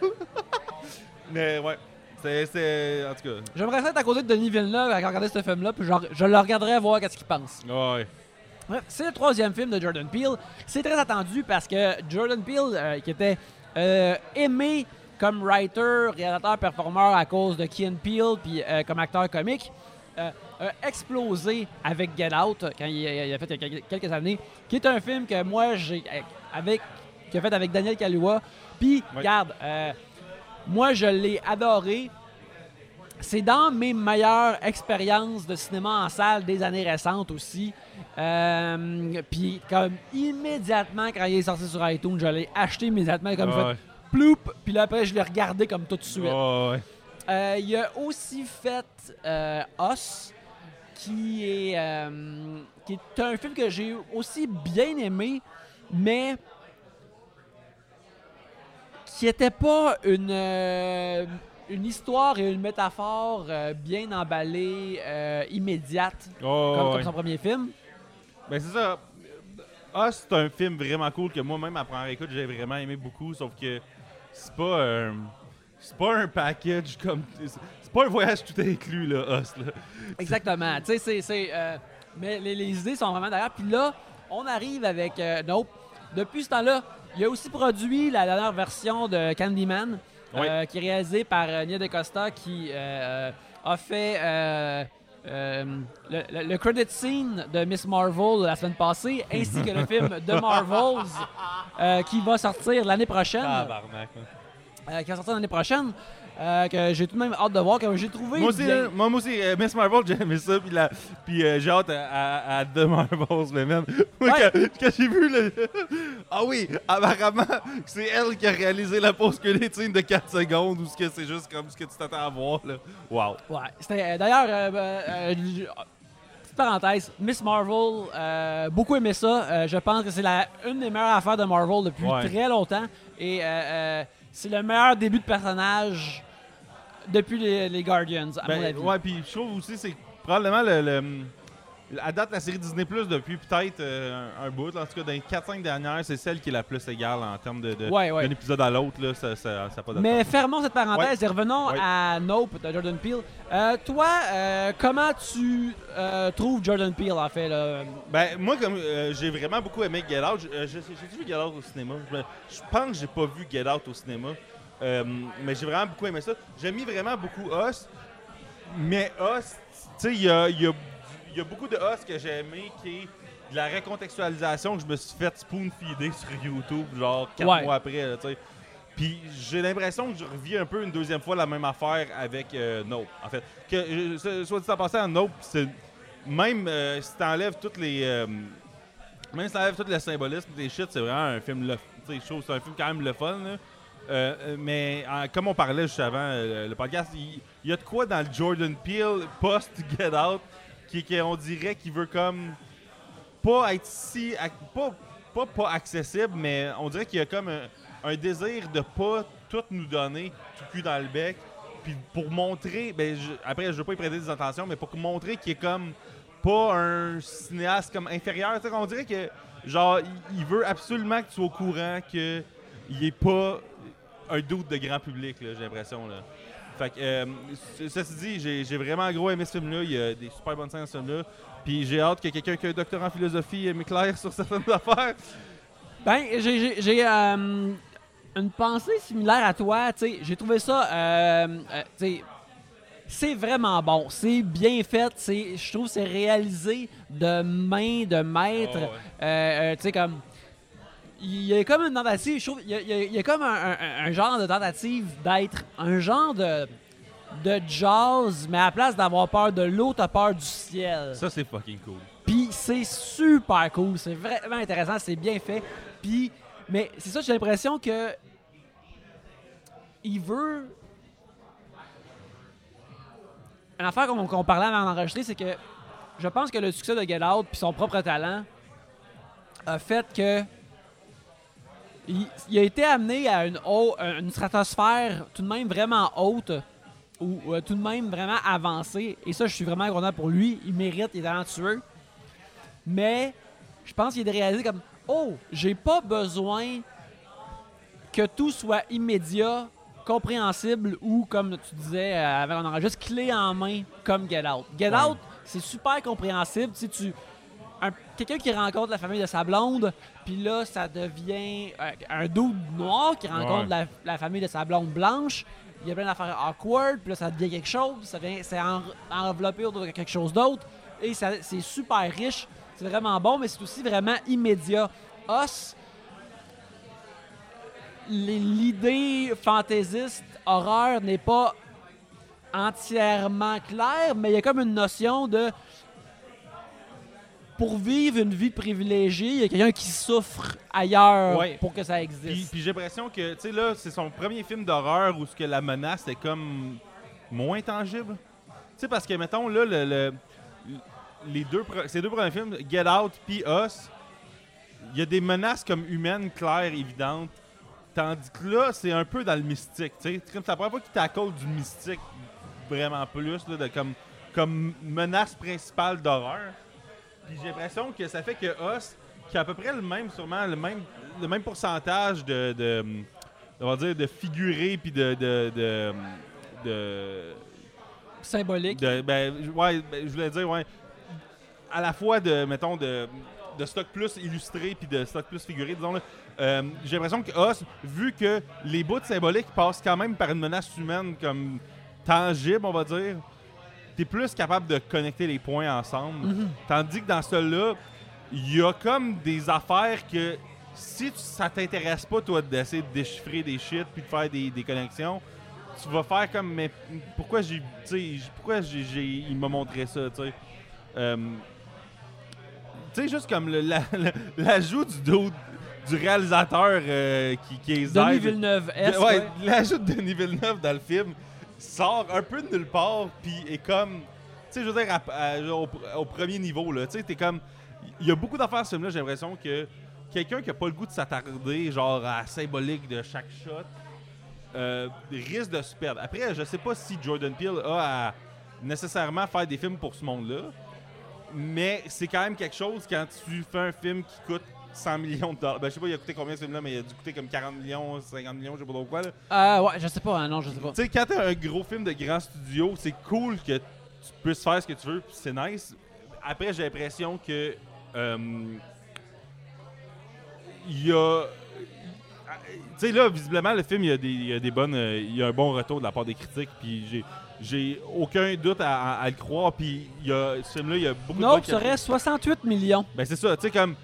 <laughs> mais ouais, c'est. c'est- En tout cas. J'aimerais ça être à côté de Denis Villeneuve à regarder ce film-là, puis genre, je le regarderais voir qu'est-ce qu'il pense. Ouais. Bref, c'est le troisième film de Jordan Peele. C'est très attendu parce que Jordan Peele, euh, qui était euh, aimé comme writer, réalisateur, performeur à cause de Key and Peele, puis euh, comme acteur comique, a explosé avec Get Out quand il, il a fait il y a quelques- années, qui est un film que moi j'ai avec qu'il a fait avec Daniel Kaluuya. Puis, regarde, moi je l'ai adoré. C'est dans mes meilleures expériences de cinéma en salle des années récentes aussi. Euh, Puis comme immédiatement quand il est sorti sur iTunes, je l'ai acheté immédiatement comme Ouais. fait ploup. Puis là après je l'ai regardé comme tout de suite. Ouais. Euh, il a aussi fait euh, Us, qui est, euh, qui est un film que j'ai aussi bien aimé, mais qui n'était pas une, euh, une histoire et une métaphore euh, bien emballée, euh, immédiate, Ouais, comme, ouais. comme son premier film. Ben c'est ça. Ah, c'est un film vraiment cool que moi-même à première écoute j'ai vraiment aimé beaucoup, sauf que c'est pas un. C'est pas un package comme. C'est pas un voyage tout inclus, là, Us, là. Exactement. tu sais, c'est. c'est, euh, mais les, les idées sont vraiment derrière. Puis là, on arrive avec euh, Nope. Depuis ce temps-là, il a aussi produit la dernière version de Candyman, euh, qui est réalisée par euh, Nia DaCosta, qui euh, a fait euh, le, le- le credit scene de Miss Marvel la semaine passée, ainsi que le <laughs> film The Marvels, euh, qui va sortir l'année prochaine. Hein. euh, qui va sortir l'année prochaine. Euh, que j'ai tout de même hâte de voir, que j'ai trouvé Moi aussi, bien. hein, moi, moi aussi, euh, Miss Marvel, <laughs> j'ai aimé ça, puis, la- puis euh, j'ai hâte à, à, à The Marvels, mais même. <laughs> Moi, Ouais. quand, quand j'ai vu le. <laughs> ah oui, apparemment, c'est elle qui a réalisé la pause squelettique de 4 secondes, ou ce que c'est juste comme ce que tu t'attends à voir, là. Wow. Ouais, c'était d'ailleurs j- petite parenthèse, Miss Marvel, beaucoup aimé ça. Je pense que c'est la une des meilleures affaires de Marvel depuis Ouais. très longtemps et c'est le meilleur début de personnage depuis les, les Guardians à mon Ben, avis. ouais, puis je trouve aussi, c'est probablement le. le à date, la série Disney Plus depuis peut-être euh, un, un bout, en tout cas dans les 4-5 dernières, c'est celle qui est la plus égale en termes de, de- Ouais, ouais. d'un épisode à l'autre. Là, ça, ça, ça pas Mais fermons cette parenthèse et revenons à Nope de Jordan Peele. Euh, toi, euh, comment tu trouves Jordan Peele en fait là? Ben, moi, comme j'ai vraiment beaucoup aimé Get Out, je- j'ai-tu vu Get Out au cinéma? Je, je pense que j'ai pas vu Get Out au cinéma, Euh, mais j'ai vraiment beaucoup aimé ça. J'ai mis vraiment beaucoup Us, mais Us, tu sais, il y a, y a- il y a beaucoup de Us que j'ai aimé qui est de la recontextualisation que je me suis fait spoon-feeder sur YouTube, genre quatre Ouais. mois après, tu sais. Puis j'ai l'impression que je revis un peu une deuxième fois la même affaire avec euh, Nope, en fait. Que, euh, so- soit dit en passant, Nope, c'est même euh, si t'enlèves toutes les. euh, même si t'enlèves tout le symbolisme des shit, c'est vraiment un film le. Tu sais, je trouve c'est un film quand même le fun, là. Euh, euh, mais euh, comme on parlait juste avant le podcast, il y, a de quoi dans le Jordan Peele post-Get Out qui, on dirait qu'il veut comme pas être si. Pas, pas, pas accessible, mais on dirait qu'il y a comme un, désir de pas tout nous donner tout cul dans le bec. Puis pour montrer, ben, je- après, je veux pas y prêter des intentions, mais pour montrer qu'il est comme pas un cinéaste comme inférieur. On dirait que, genre, il veut absolument que tu sois au courant que il est pas un doute de grand public, j'ai l'impression. Là. Fait que, euh, ceci dit, j'ai, j'ai vraiment gros aimé ce film-là. Il y a des super bonnes scènes dans ce film-là. Puis j'ai hâte que quelqu'un qui a un doctorat en philosophie m'éclaire sur certaines affaires. Ben, j'ai- euh, une pensée similaire à toi. tu sais, J'ai trouvé ça. euh, euh, c'est vraiment bon. C'est bien fait. c'est- Je trouve que c'est réalisé de main de maître. Oh, ouais. Euh, euh, tu sais, comme. Il y a comme une tentative, je trouve, il y a, il y comme un, un- un genre de tentative d'être un genre de, de jazz, mais à la place d'avoir peur de l'eau, t'as peur du ciel. Ça, c'est fucking cool. Puis c'est super cool, c'est vraiment intéressant, c'est bien fait. Puis, mais c'est ça, j'ai l'impression que il veut. Une affaire qu'on qu'on parlait avant d'enregistrer, c'est que je pense que le succès de Get Out puis son propre talent a fait que il, il a été amené à une, haut- une stratosphère tout de même vraiment haute ou euh, tout de même vraiment avancée. Et ça, je suis vraiment content pour lui. Il mérite, il est talentueux. Mais je pense qu'il est réalisé comme Oh, j'ai pas besoin que tout soit immédiat, compréhensible ou, comme tu disais, euh, avant, on aura juste clé en main comme Get Out. Get Ouais. Out, c'est super compréhensible. Tu sais, tu. Un- Quelqu'un qui rencontre la famille de sa blonde, puis là, ça devient euh, un dude noir qui rencontre Ouais. la, la famille de sa blonde blanche. Il y a plein d'affaires awkward, puis là, ça devient quelque chose. Ça vient, c'est en- enveloppé autour de quelque chose d'autre. Et ça- c'est super riche. C'est vraiment bon, mais c'est aussi vraiment immédiat. L'idée fantaisiste, horreur n'est pas entièrement claire, mais il y a comme une notion de pour vivre une vie privilégiée, il y a quelqu'un qui souffre ailleurs Ouais. pour que ça Puis, existe. puis j'ai l'impression que, tu sais, là, c'est son premier film d'horreur où ce que la menace est comme moins tangible. Tu sais, parce que, mettons, là, le, le- les deux, ces deux premiers films, Get Out puis Us, il y a des menaces comme humaines, claires, évidentes. Tandis que là, c'est un peu dans le mystique, tu sais. C'est comme la première fois qu'il t'accorde du mystique vraiment plus, là, de, comme, comme menace principale d'horreur. Puis j'ai l'impression que ça fait que Us, qui a à peu près le même, sûrement, le même, le même pourcentage de, de, on va dire, de figurés puis de, de, de, de- Symbolique. de- ben, je- ouais, ben, je voulais dire, ouais, à la fois de, mettons, de, de stock plus illustré puis de stock plus figuré, disons, là, euh, j'ai l'impression que Us, vu que les bouts symboliques passent quand même par une menace humaine comme tangible, on va dire, t'es plus capable de connecter les points ensemble. Mhm. Tandis que dans celui-là, il y a comme des affaires que si tu- ça t'intéresse pas, toi, d'essayer de déchiffrer des shit puis de faire des, des connexions, tu vas faire comme, mais pourquoi j'ai, tu pourquoi j'ai, il m'a montré ça, tu sais? Euh, tu sais, juste comme le- la- la- l'ajout du du réalisateur euh, qui, qui est Denis. Villeneuve ouais, l'ajout de Denis Villeneuve dans le film sort un peu de nulle part, puis est comme. Tu sais, je veux dire, à- à- au, premier niveau, là. Tu sais, t'es comme. Il y a beaucoup d'affaires ce film-là, j'ai l'impression que quelqu'un qui a pas le goût de s'attarder, genre, à la symbolique de chaque shot, euh, risque de se perdre. Après, je sais pas si Jordan Peele a à nécessairement faire des films pour ce monde-là, mais c'est quand même quelque chose quand tu fais un film qui coûte 100 millions de dollars. Ben, je sais pas, il a coûté combien ce film-là, mais il a dû coûter comme 40 millions, 50 millions, je sais pas trop quoi. là. Euh, ouais, je sais pas, hein, non, je sais pas. Tu sais, quand t'as un gros film de grand studio, c'est cool que tu puisses faire ce que tu veux, puis c'est nice. Après, j'ai l'impression que. euh, Il y a. Tu sais, là, visiblement, le film, il y a des, il y a des bonnes. euh, il y a un bon retour de la part des critiques, puis j'ai. J'ai aucun doute à, à- à le croire, puis il y a, ce film-là, il y a beaucoup de bonnes serait critiques. 68 millions, Ben, c'est ça, tu sais, comme.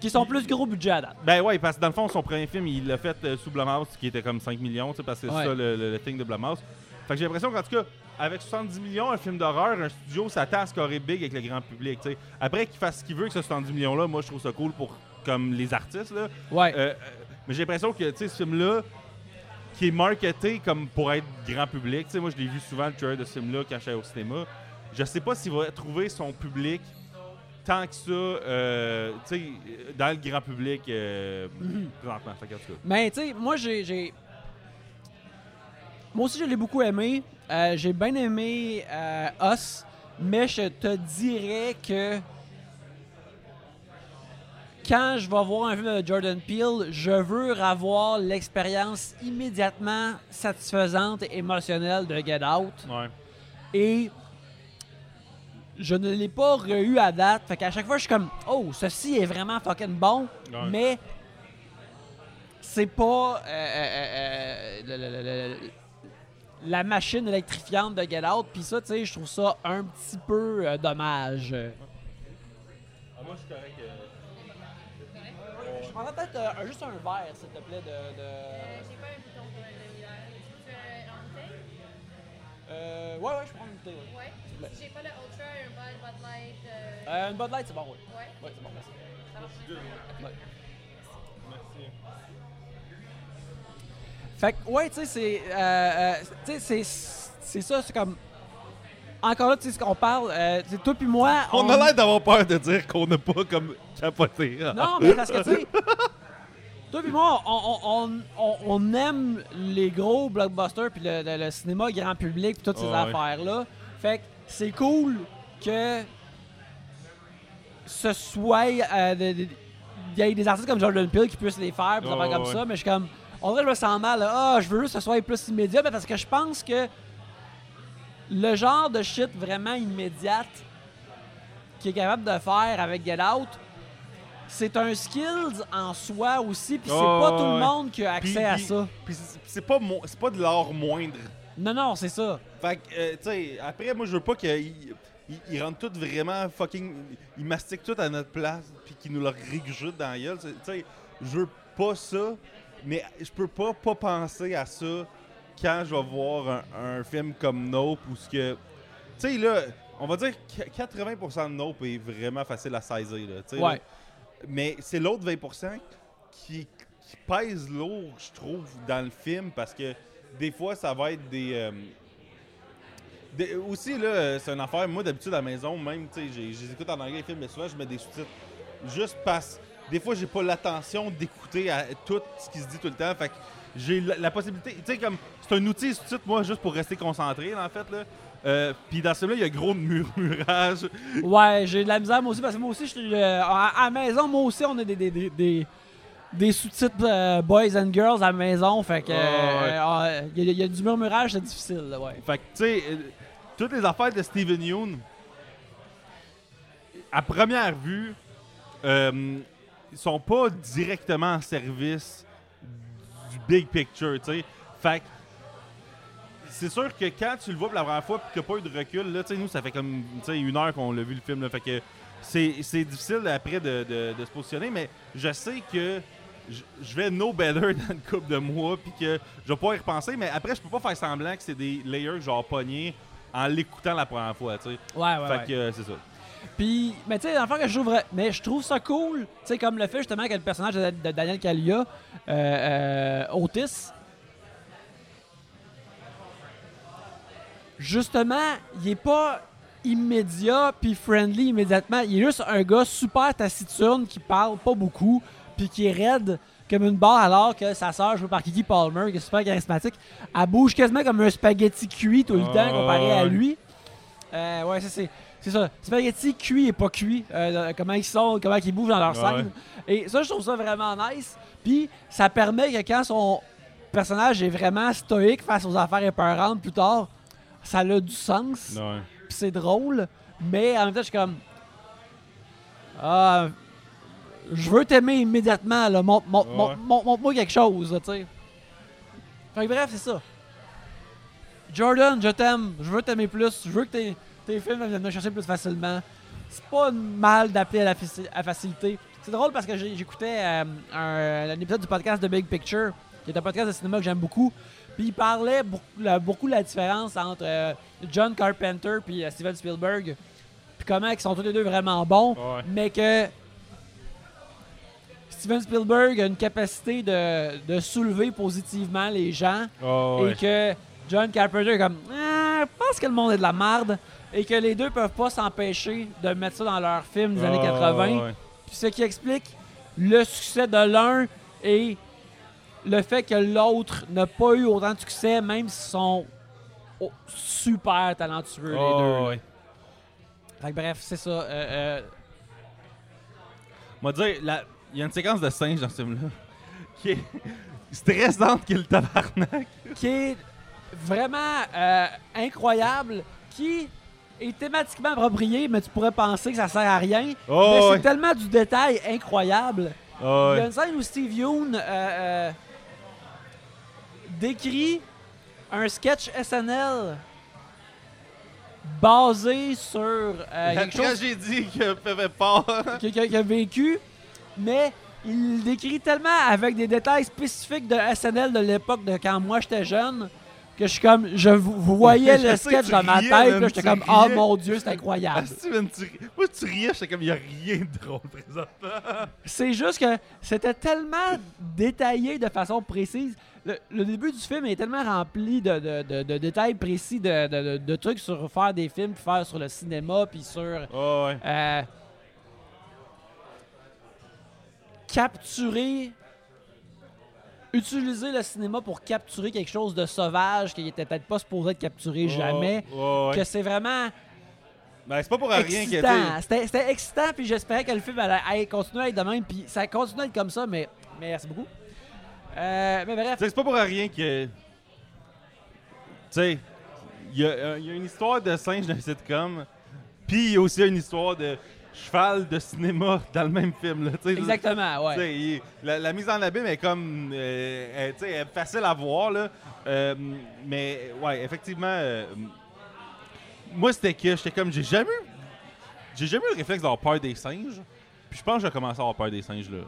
Qui sont plus gros budget à date. Ben ouais, parce que dans le fond, son premier film, il l'a fait euh, sous Blumhouse, qui était comme 5 millions, tu sais, parce que c'est Ouais. ça le, le- le thing de Blumhouse. Fait que j'ai l'impression qu'en tout cas, avec 70 millions, un film d'horreur, un studio s'attend à scorer big avec le grand public, tu sais. Après qu'il fasse ce qu'il veut avec ce 70 millions-là, moi, je trouve ça cool pour comme les artistes, là. Ouais. Euh, euh, mais j'ai l'impression que, tu sais, ce film-là, qui est marketé comme pour être grand public, tu sais, moi, je l'ai vu souvent, le trailer de ce film-là, quand j'étais au cinéma. Je sais pas s'il va trouver son public tant que ça, euh, tu sais, dans le grand public euh, tout cas. Mais tu sais, moi j'ai. j'ai- Moi aussi je l'ai beaucoup aimé. Euh, j'ai bien aimé euh, Us, mais je te dirais que quand je vais voir un film de Jordan Peele, je veux avoir l'expérience immédiatement satisfaisante et émotionnelle de Get Out. Ouais. Et je ne l'ai pas eu à date. Fait qu'à chaque fois, je suis comme, oh, ceci est vraiment fucking bon, Ouais. mais c'est pas euh, euh, euh, le- le- le- le- la machine électrifiante de Get Out. Puis ça, tu sais, je trouve ça un petit peu euh, dommage. Ah, moi, je suis correct. Je prendrais peut-être euh, juste un verre, s'il te plaît, de. Euh, J'ai pas un bouton pour le bière. Est-ce que tu veux en bouteille? Euh, ouais, ouais, je prends une bouteille. ouais. Ouais. Si j'ai pas le Ultra, un Bud, Bud Light. Euh... Euh, une Bud Light, c'est bon, oui. Ouais. Ouais, c'est bon, merci. Ça. Ouais. Merci. Fait que, ouais, tu sais, c'est. euh, euh, tu sais, c'est. C'est ça, c'est comme. encore là, tu sais ce qu'on parle, euh, tu sais, toi puis moi, On a l'air d'avoir peur de dire qu'on n'a pas comme capoté. Non, mais parce que, tu sais, toi puis moi, on, on, on, aime les gros blockbusters puis le, le- le cinéma grand public puis toutes ces affaires-là. Fait que c'est cool que ce soit... euh, de- de- il y ait des artistes comme Jordan Peele qui puissent les faire, puis des Ouais, comme ça, mais je suis comme... On dirait que je me sens mal. Ah, je veux juste que ce soit plus immédiat, mais parce que je pense que le genre de shit vraiment immédiate qu'il est capable de faire avec Get Out, c'est un skills en soi aussi, puis c'est Oh, pas tout le monde qui a accès à puis- ça. Puis c'est pas, c'est pas de l'art moindre. Non, non, c'est ça. Fait que, euh, tu sais, après, moi, je veux pas qu'ils ils, ils rendent tout vraiment fucking. Ils mastiquent tout à notre place, puis qu'ils nous le régurgitent dans la gueule. Tu sais, je veux pas ça, mais je peux pas pas penser à ça quand je vais voir un, un film comme Nope ou ce que. Tu sais, là, on va dire que 80% de Nope est vraiment facile à saisir, là. Ouais. là. Mais c'est l'autre 20% qui, qui pèse lourd, je trouve, dans le film parce que des fois, ça va être des. euh, des- aussi, là, c'est une affaire. Moi, d'habitude, à la maison, même, tu sais, j'ai- je les écoute en anglais, les films, mais souvent, je mets des sous-titres. Juste parce. Des fois, j'ai pas l'attention d'écouter tout ce qui se dit tout le temps. Fait que j'ai la, possibilité. Tu sais, comme. C'est un outil sous-titres, moi, juste pour rester concentré, là, en fait, là. Euh, Puis dans ce film-là, il y a gros murmurage. Ouais, j'ai de la misère moi aussi, parce que moi aussi, je suis, euh, à, à la maison, moi aussi, on a des, des sous-titres euh, Boys and Girls à la maison, fait que euh, euh, il y, a- il y a du murmurage, c'est difficile, là, ouais. Fait que, tu sais, euh, toutes les affaires de Steven Yeun, à première vue, euh, ils sont pas directement en service du big picture, tu sais. Fait que, c'est sûr que quand tu le vois pour la première fois et qu'il n'y a pas eu de recul, là, tu sais, nous, ça fait comme une heure qu'on l'a vu le film, là, fait que c'est c'est difficile après de, de- de se positionner, mais je sais que je vais know better <laughs> dans une couple de mois puis que je vais pas y repenser, mais après, je peux pas faire semblant que c'est des layers j'ai pognés en l'écoutant la première fois, tu sais. Ouais, ouais, fait que euh, c'est ça. Puis, mais tu sais, l'affaire que je trouve, mais je trouve ça cool, tu sais, comme le fait justement que le personnage de, de Daniel Kaluuya, euh, euh, Otis, justement, il est pas immédiat puis friendly immédiatement. Il est juste un gars super taciturne qui parle pas beaucoup puis qui est raide comme une barre alors que sa sœur jouée par Kiki Palmer qui est super charismatique, elle bouge quasiment comme un spaghetti cuit tout le Ah, temps comparé à lui. Euh, ouais, ça c'est c'est ça. Spaghetti cuit et pas cuit. Euh, comment ils sont, comment ils bougent dans leur Ouais. scène. Et ça, je trouve ça vraiment nice. Puis ça permet que quand son personnage est vraiment stoïque face aux affaires épeurantes plus tard, ça a du sens. Ouais. Puis c'est drôle. Mais en même temps, je suis comme. Ah. Je veux t'aimer immédiatement, là. Montre- montre- Ouais. montre- montre- Montre-moi quelque chose, tu sais. Fait que bref, c'est ça. Jordan, je t'aime. Je veux t'aimer plus. Je veux que tes, tes films viennent me chercher plus facilement. C'est pas mal d'appeler à la à facilité. C'est drôle parce que j'écoutais euh, un, un épisode du podcast de Big Picture, qui est un podcast de cinéma que j'aime beaucoup. Puis il parlait beaucoup la, beaucoup de la différence entre euh, John Carpenter puis euh, Steven Spielberg. Puis comment ils sont tous les deux vraiment bons, Ouais. mais que Steven Spielberg a une capacité de, de soulever positivement les gens Oh, ouais. et que John Carpenter est comme Ah, je pense que le monde est de la merde et que les deux peuvent pas s'empêcher de mettre ça dans leurs films des années Oh, 80 ouais. puis ce qui explique le succès de l'un et le fait que l'autre n'a pas eu autant de succès même s'ils sont oh, super talentueux les Oh, deux ouais. Fait que bref c'est ça euh, euh, Moi, dire, la- il y a une séquence de singe dans ce film-là qui est stressante que le tabarnak. qui est vraiment euh, incroyable, qui est thématiquement approprié, mais tu pourrais penser que ça sert à rien. Oh, mais c'est tellement du détail incroyable. Oh, Il y a une scène où Steve Yoon euh, euh, décrit un sketch SNL basé sur euh, La quelque chose tragédie peur. qu'il qu'il a vécu, mais il décrit tellement avec des détails spécifiques de SNL de l'époque de quand moi j'étais jeune que je suis comme je voyais <laughs> le sketch dans ma tête, j'étais comme oh mon dieu, c'est Ah, incroyable. Ri- Moi, tu riais, j'étais comme, il n'y a rien de drôle présentement. <laughs> C'est juste que c'était tellement détaillé de façon précise. le, début du film est tellement rempli de, détails précis, de, trucs sur faire des films, puis faire sur le cinéma, puis sur Oh, ouais. euh, capturer, utiliser le cinéma pour capturer quelque chose de sauvage qui était peut-être pas supposé être capturé jamais. Oh, ouais. Que c'est vraiment Ben, c'est pas pour rien sais, excitant. C'était excitant, puis j'espérais que le film allait, allait continuer à être de même, puis ça continue à être comme ça, mais, merci beaucoup. Euh, mais bref, c'est pas pour rien que. Tu sais, il y, a euh, y a une histoire de singe dans le sitcom, puis il y a aussi une histoire de cheval de cinéma dans le même film. Là, exactement, ouais. il- la, la mise en abîme est comme. euh, elle- tu sais, elle est facile à voir, là. Euh, mais, ouais, effectivement. euh, moi, c'était que j'étais comme. J'ai jamais eu. J'ai jamais eu le réflexe d'avoir peur des singes. Puis je pense que j'ai commencé à avoir peur des singes, là.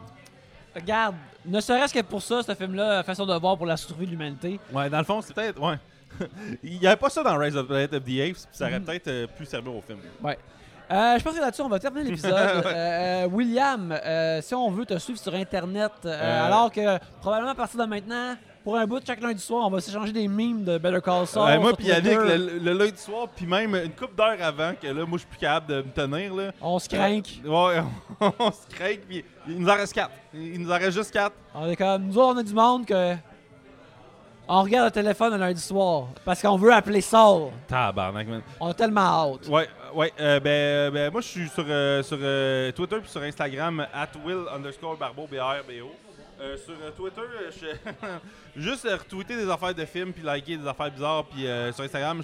Regarde, ne serait-ce que pour ça, ce film-là, façon de voir pour la survie de l'humanité. Ouais, dans le fond, c'est peut-être. Ouais. <laughs> Il n'y avait pas ça dans Rise of the Planet of the Apes, puis ça aurait Mhm. peut-être euh, pu servir au film. Ouais. Euh, je pense que là-dessus, on va terminer l'épisode. <laughs> Euh, William, euh, si on veut te suivre sur Internet, euh, alors que probablement à partir de maintenant, pour un bout, chaque lundi soir, on va s'échanger des memes de Better Call Saul. Moi, puis Yannick, le, le lundi soir, puis même une couple d'heures avant, que là, moi, je suis plus capable de me tenir, là. On se craint. Ouais, <laughs> on se craint, puis il nous en reste quatre. Il nous en reste juste quatre. On est comme, nous autres, on a du monde que. On regarde le téléphone le lundi soir parce qu'on veut appeler Saul. Tabarnak, man. On a tellement hâte. Ouais, ouais. euh, ben, ben, moi, je suis sur, euh, sur euh, Twitter puis sur Instagram, at will underscore barbeau, B-R-B-O. Euh, sur euh, Twitter, euh, je <laughs> juste euh, retweeter des affaires de films puis liker des affaires bizarres. Puis euh, sur Instagram,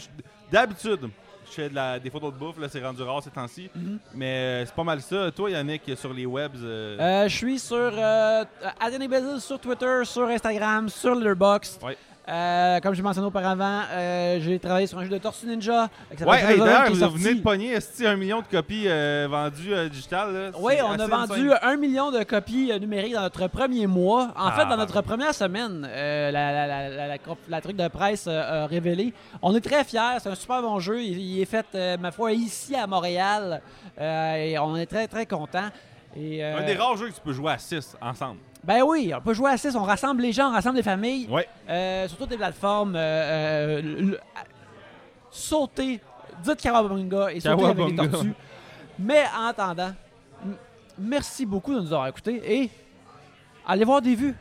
d'habitude, je fais de la, des photos de bouffe. Là, c'est rendu rare ces temps-ci. Mhm. Mais euh, c'est pas mal ça. Toi, Yannick, sur les webs. euh, Euh, je suis sur euh, Adrien Bézil sur Twitter, sur Instagram, sur Letterboxd. Ouais. Euh, comme j'ai mentionné auparavant, euh, j'ai travaillé sur un jeu de Tortue Ninja. Ouais, hey, d'ailleurs, vous sorti. venez de pogner un million de copies euh, vendues digitales. Oui, on a vendu un million de copies numériques dans notre premier mois. En Ah, fait, dans bah. notre première semaine, la, la- la- la- la- la truc de presse a révélé. On est très fiers, c'est un super bon jeu. Il, il est fait, ma foi, ici à Montréal. Et on est très, très contents. Et, Un des rares jeux que tu peux jouer à 6 ensemble. Ben oui, on peut jouer à 6, on rassemble les gens, on rassemble les familles. Ouais. Euh, sur toutes les plateformes, euh, euh, sautez, dites Kawabunga et sautez avec les tortues. Mais en attendant, merci beaucoup de nous avoir écoutés et allez voir des vues.